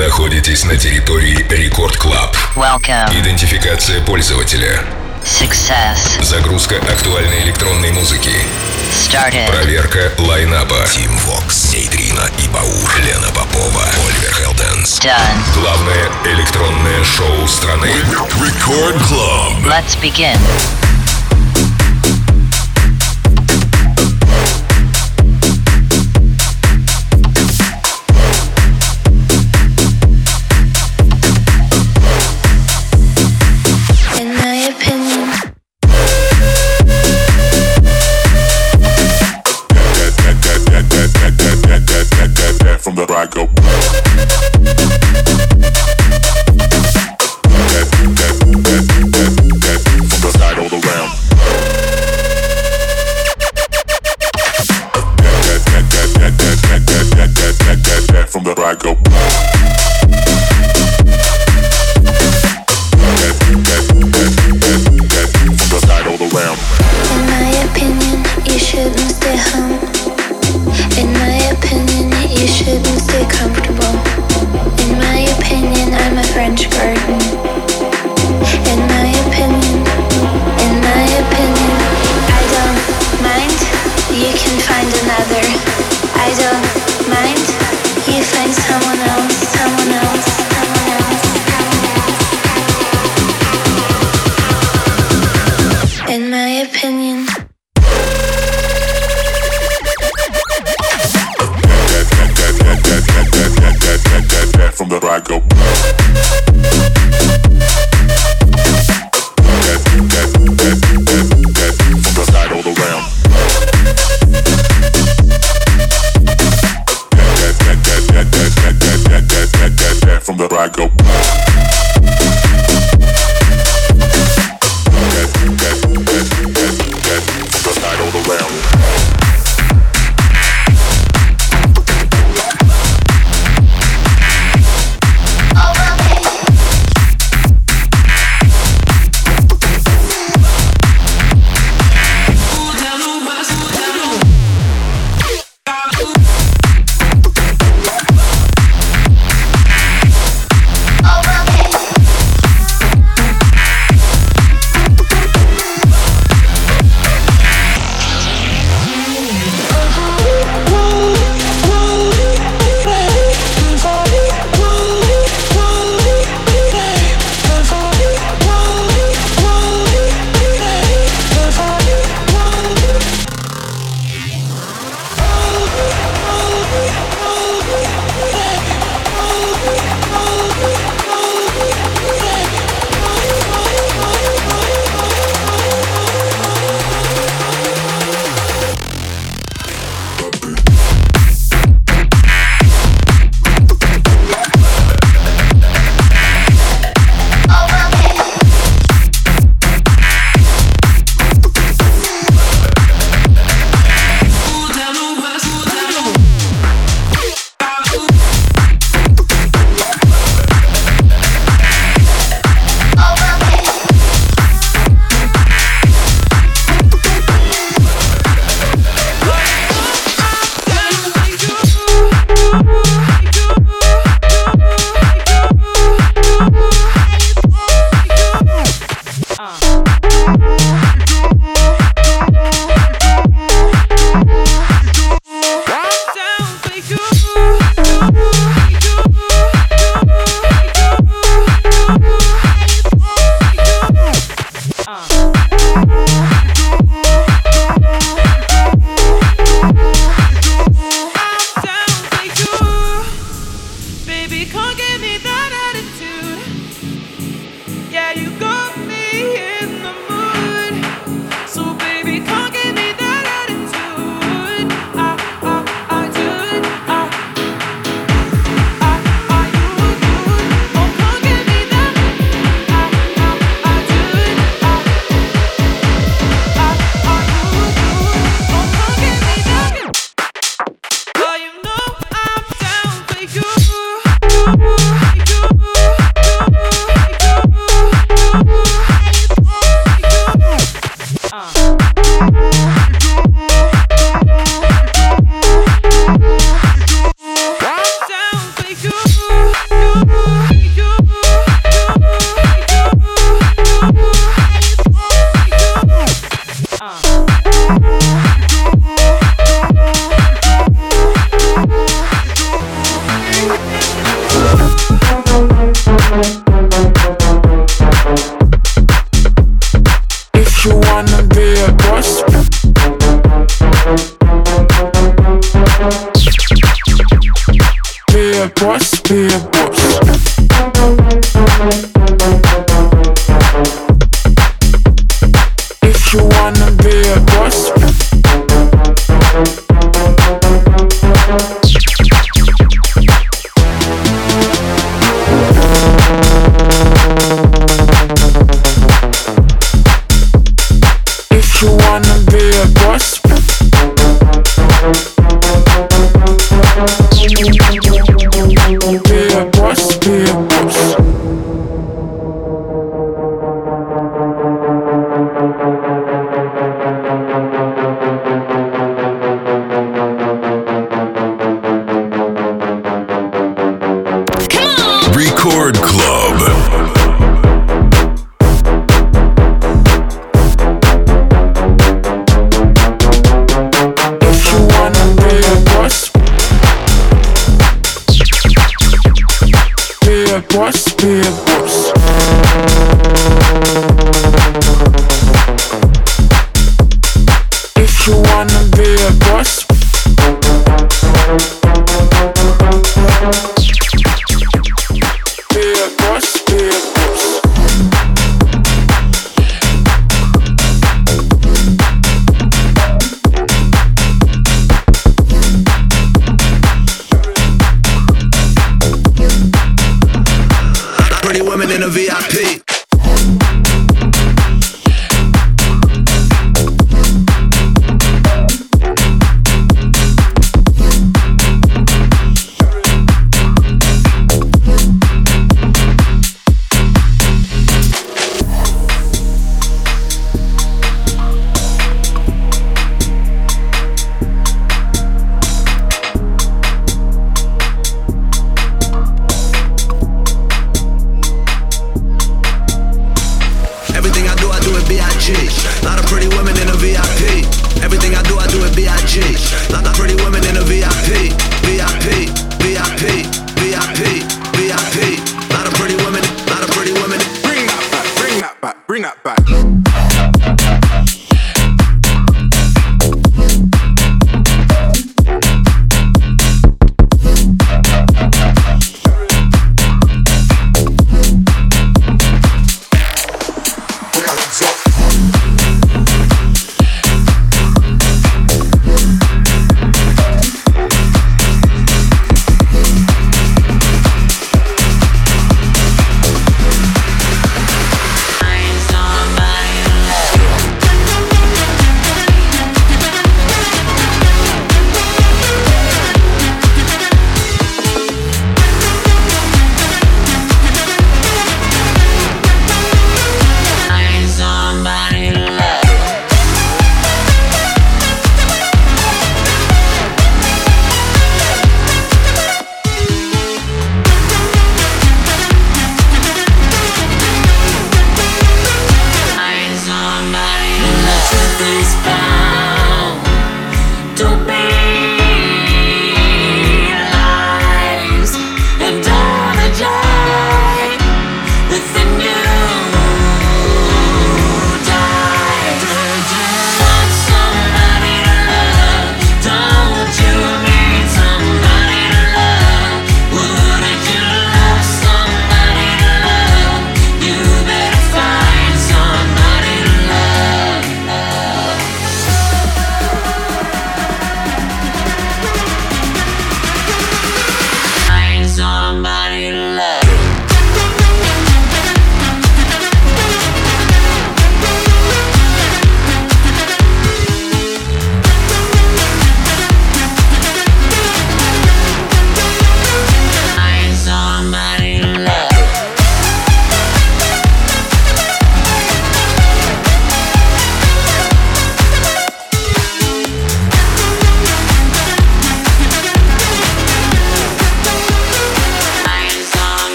находитесь на территории Рекорд Клаб. Идентификация пользователя. Success. Загрузка актуальной электронной музыки. Started. Проверка лайнапа. Тим Вокс, Нейтрина и Баур, Лена Попова, Оливер Хелденс. Done. Главное электронное шоу страны. Record Club. Let's begin.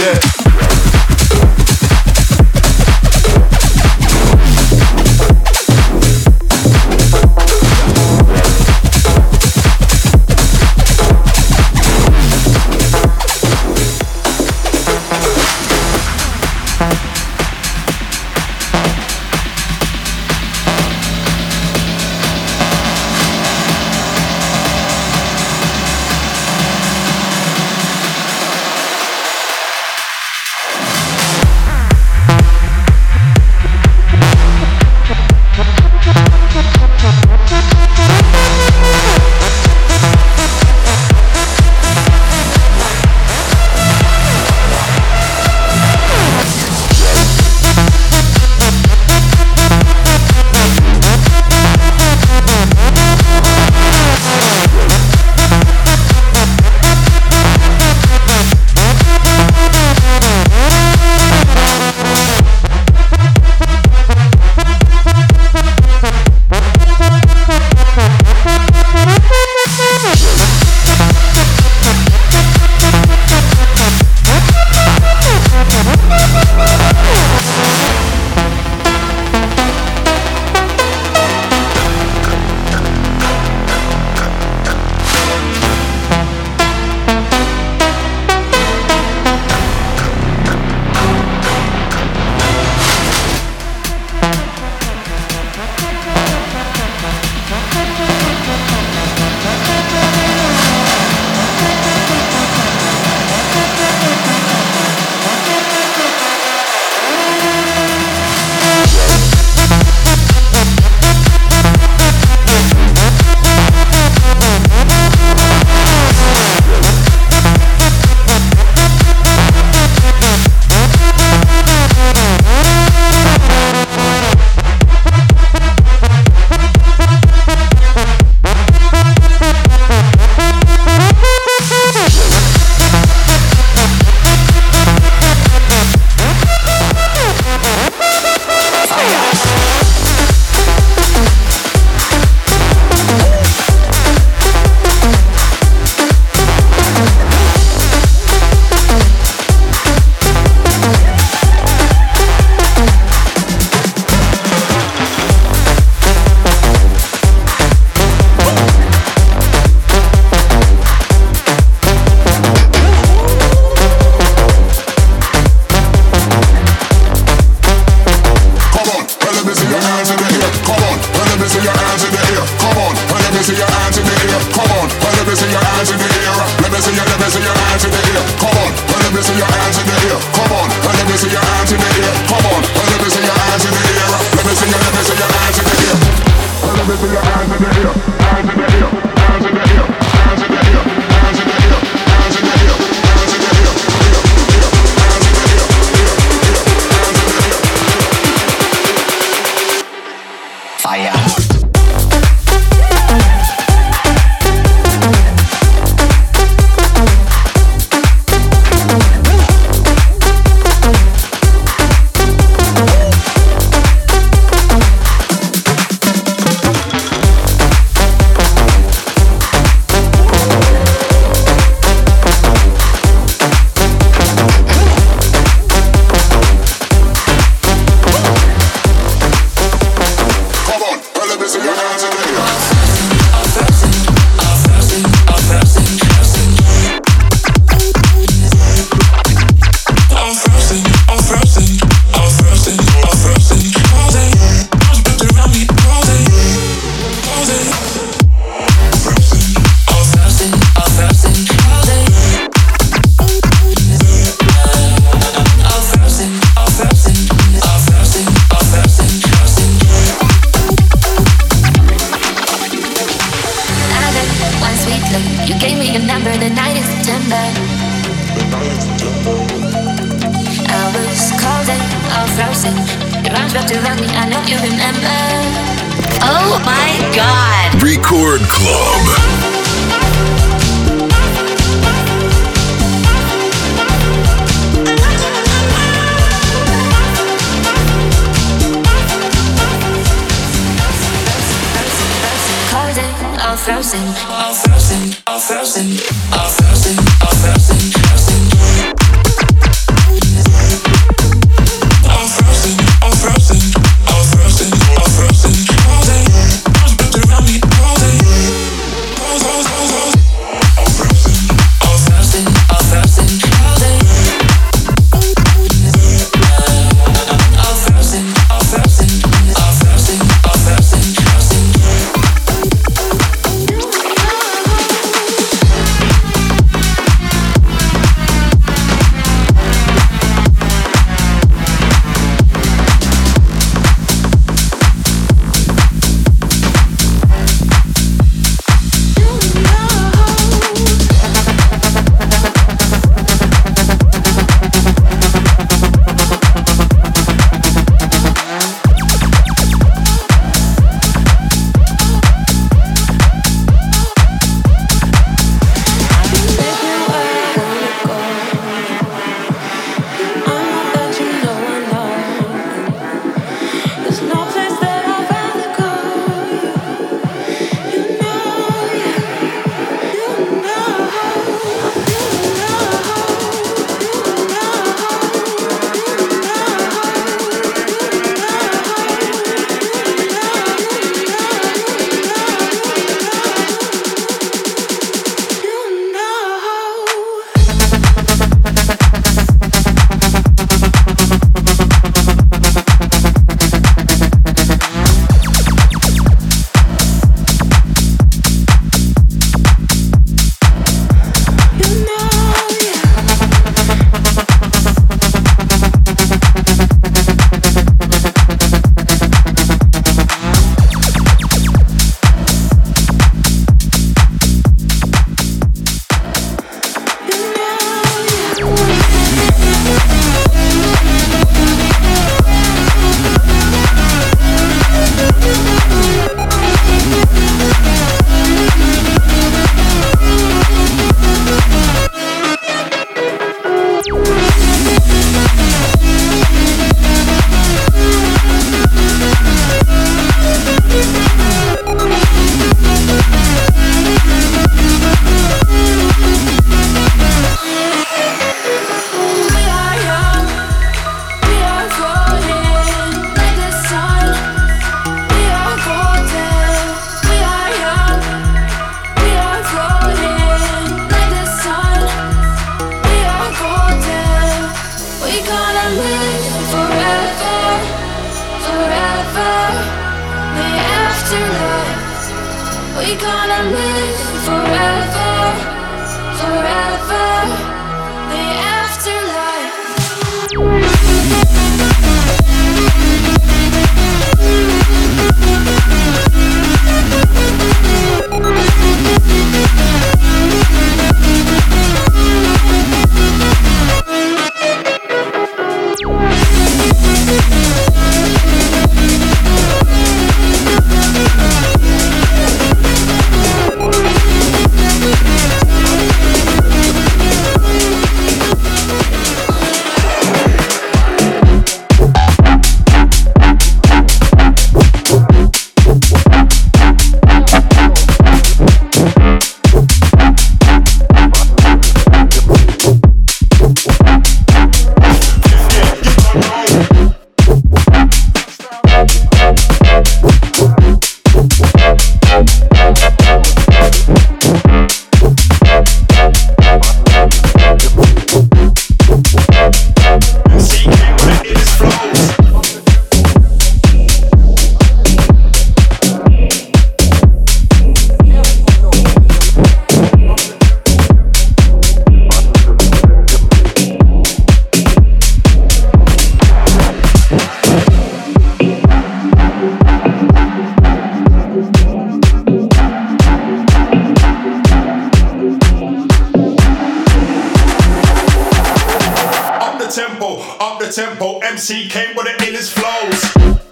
yeah. We tempo, up the tempo. MC came with the illest flows.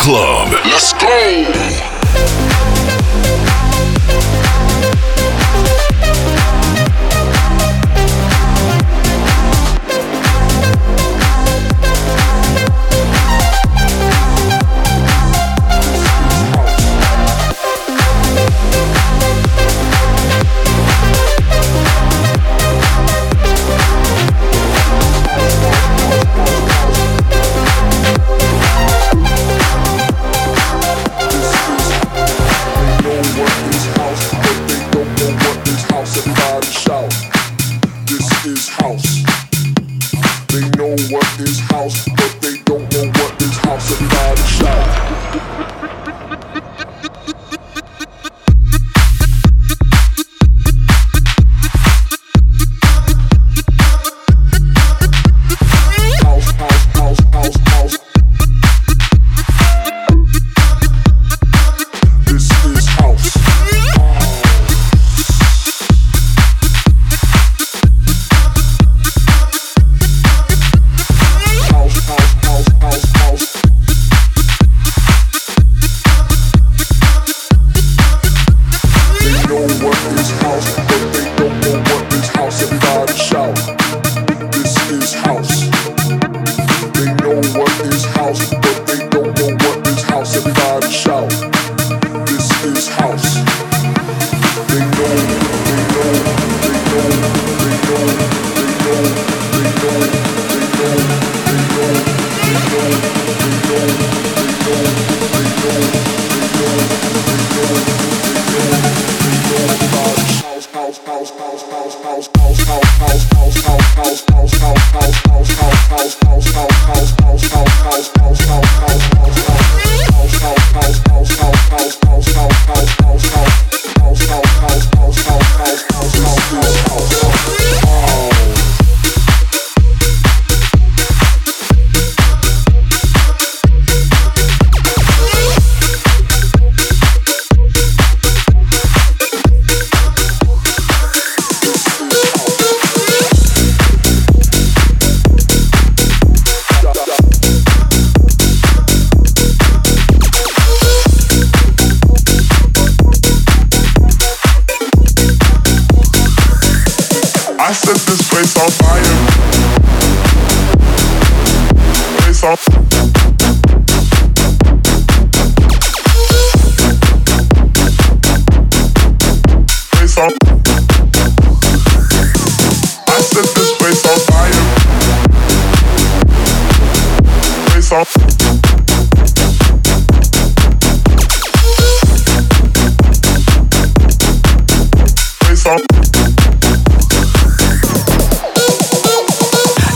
Club.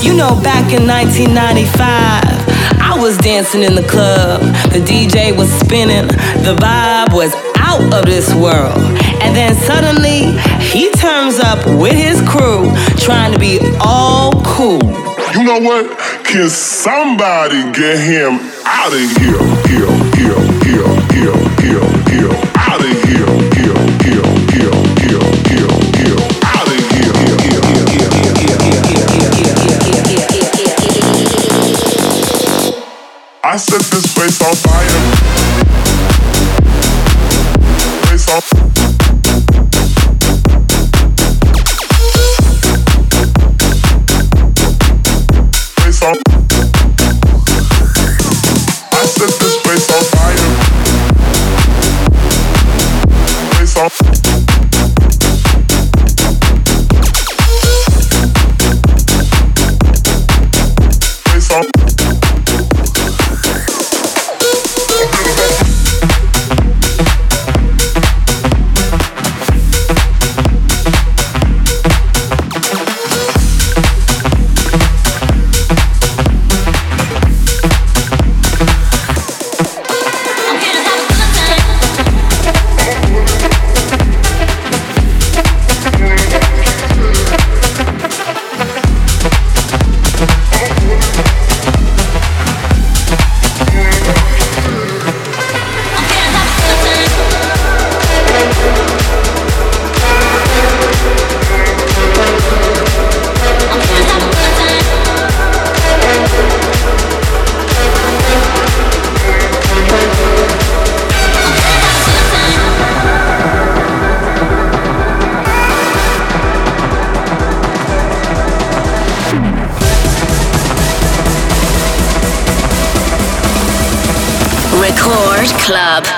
You know, back in 1995, I was dancing in the club. The DJ was spinning, the vibe was out of this world. And then suddenly, he turns up with his crew, trying to be all cool. You know what? Can somebody get him out of here? Here, here, here, here, here, here. Out of here, here, here, here, I set this place on fire. Place on. Place Club.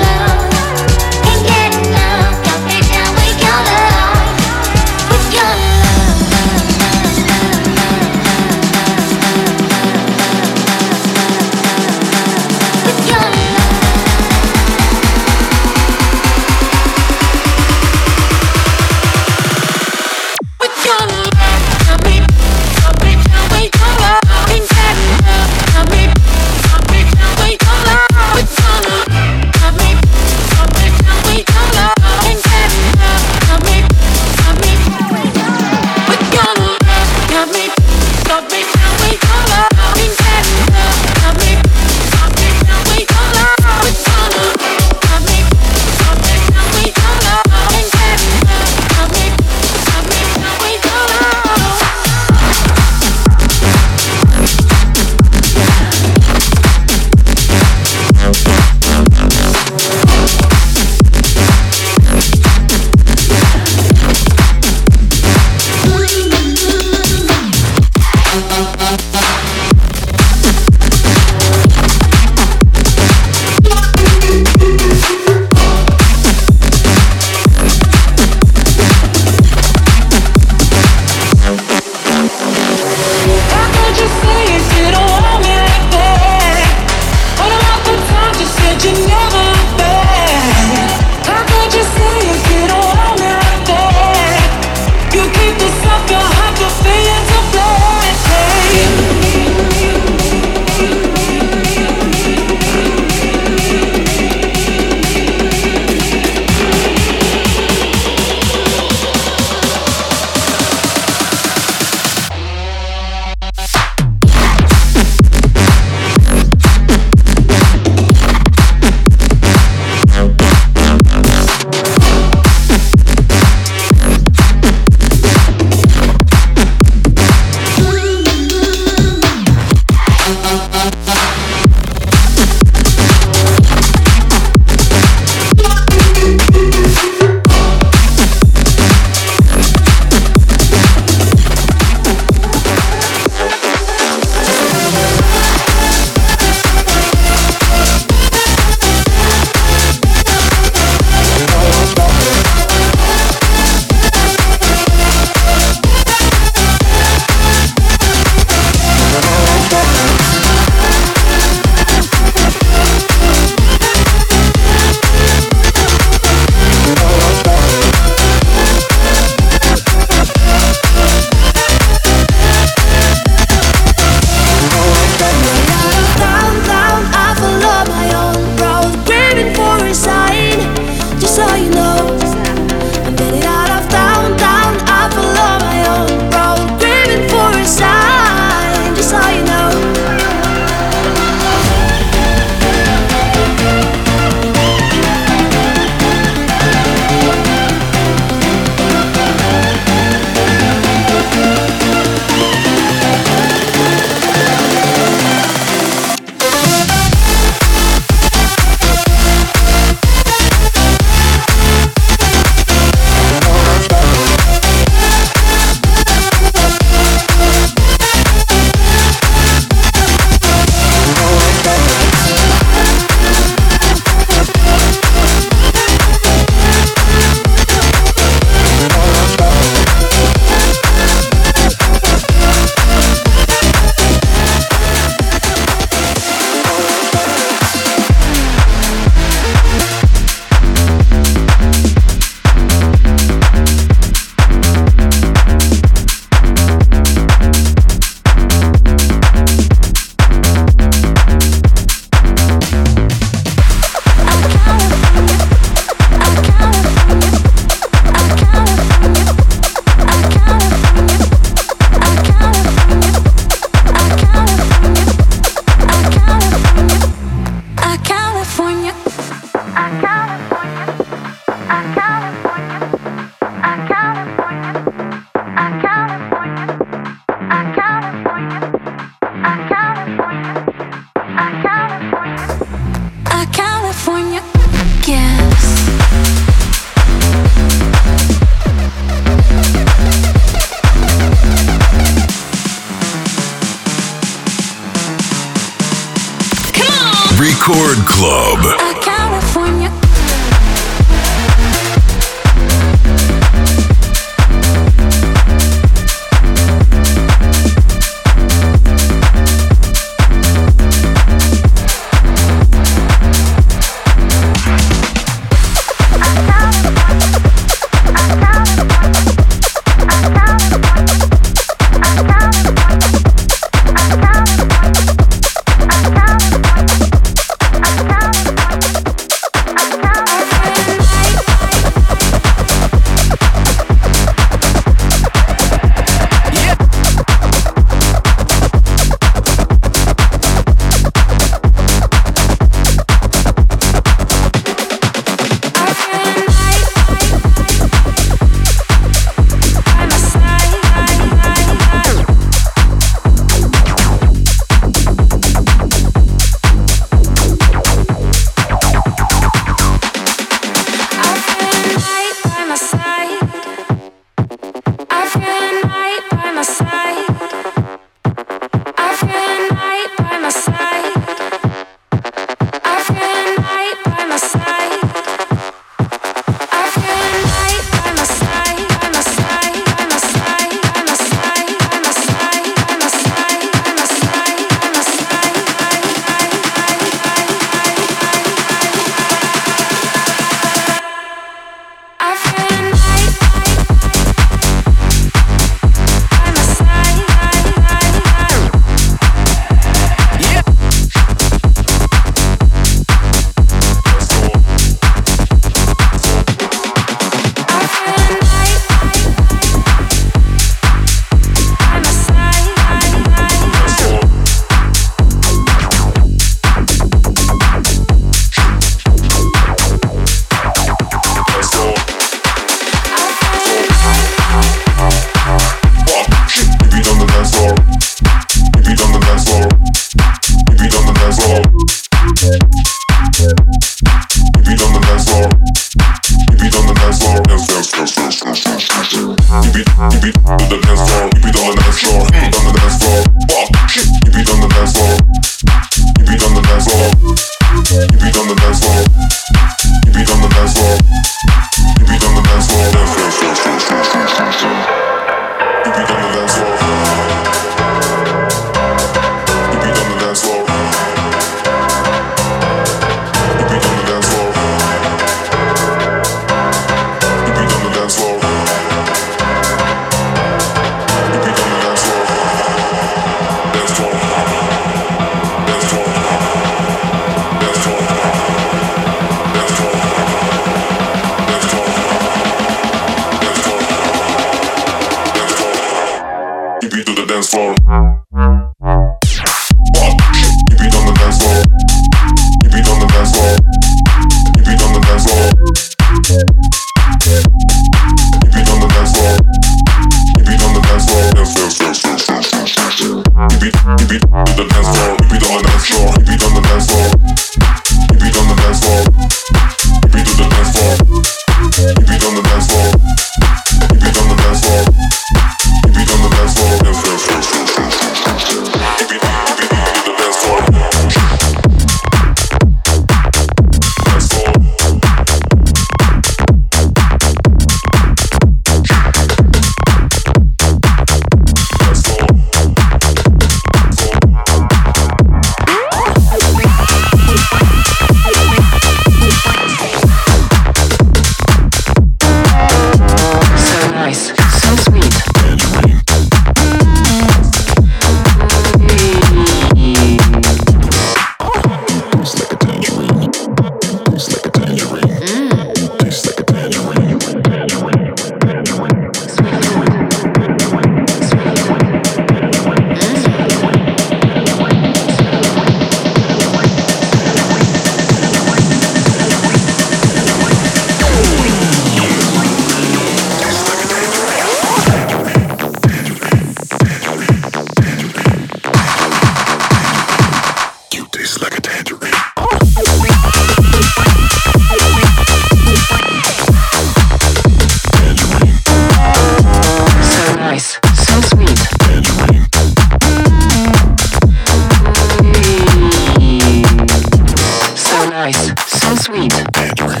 Sweet.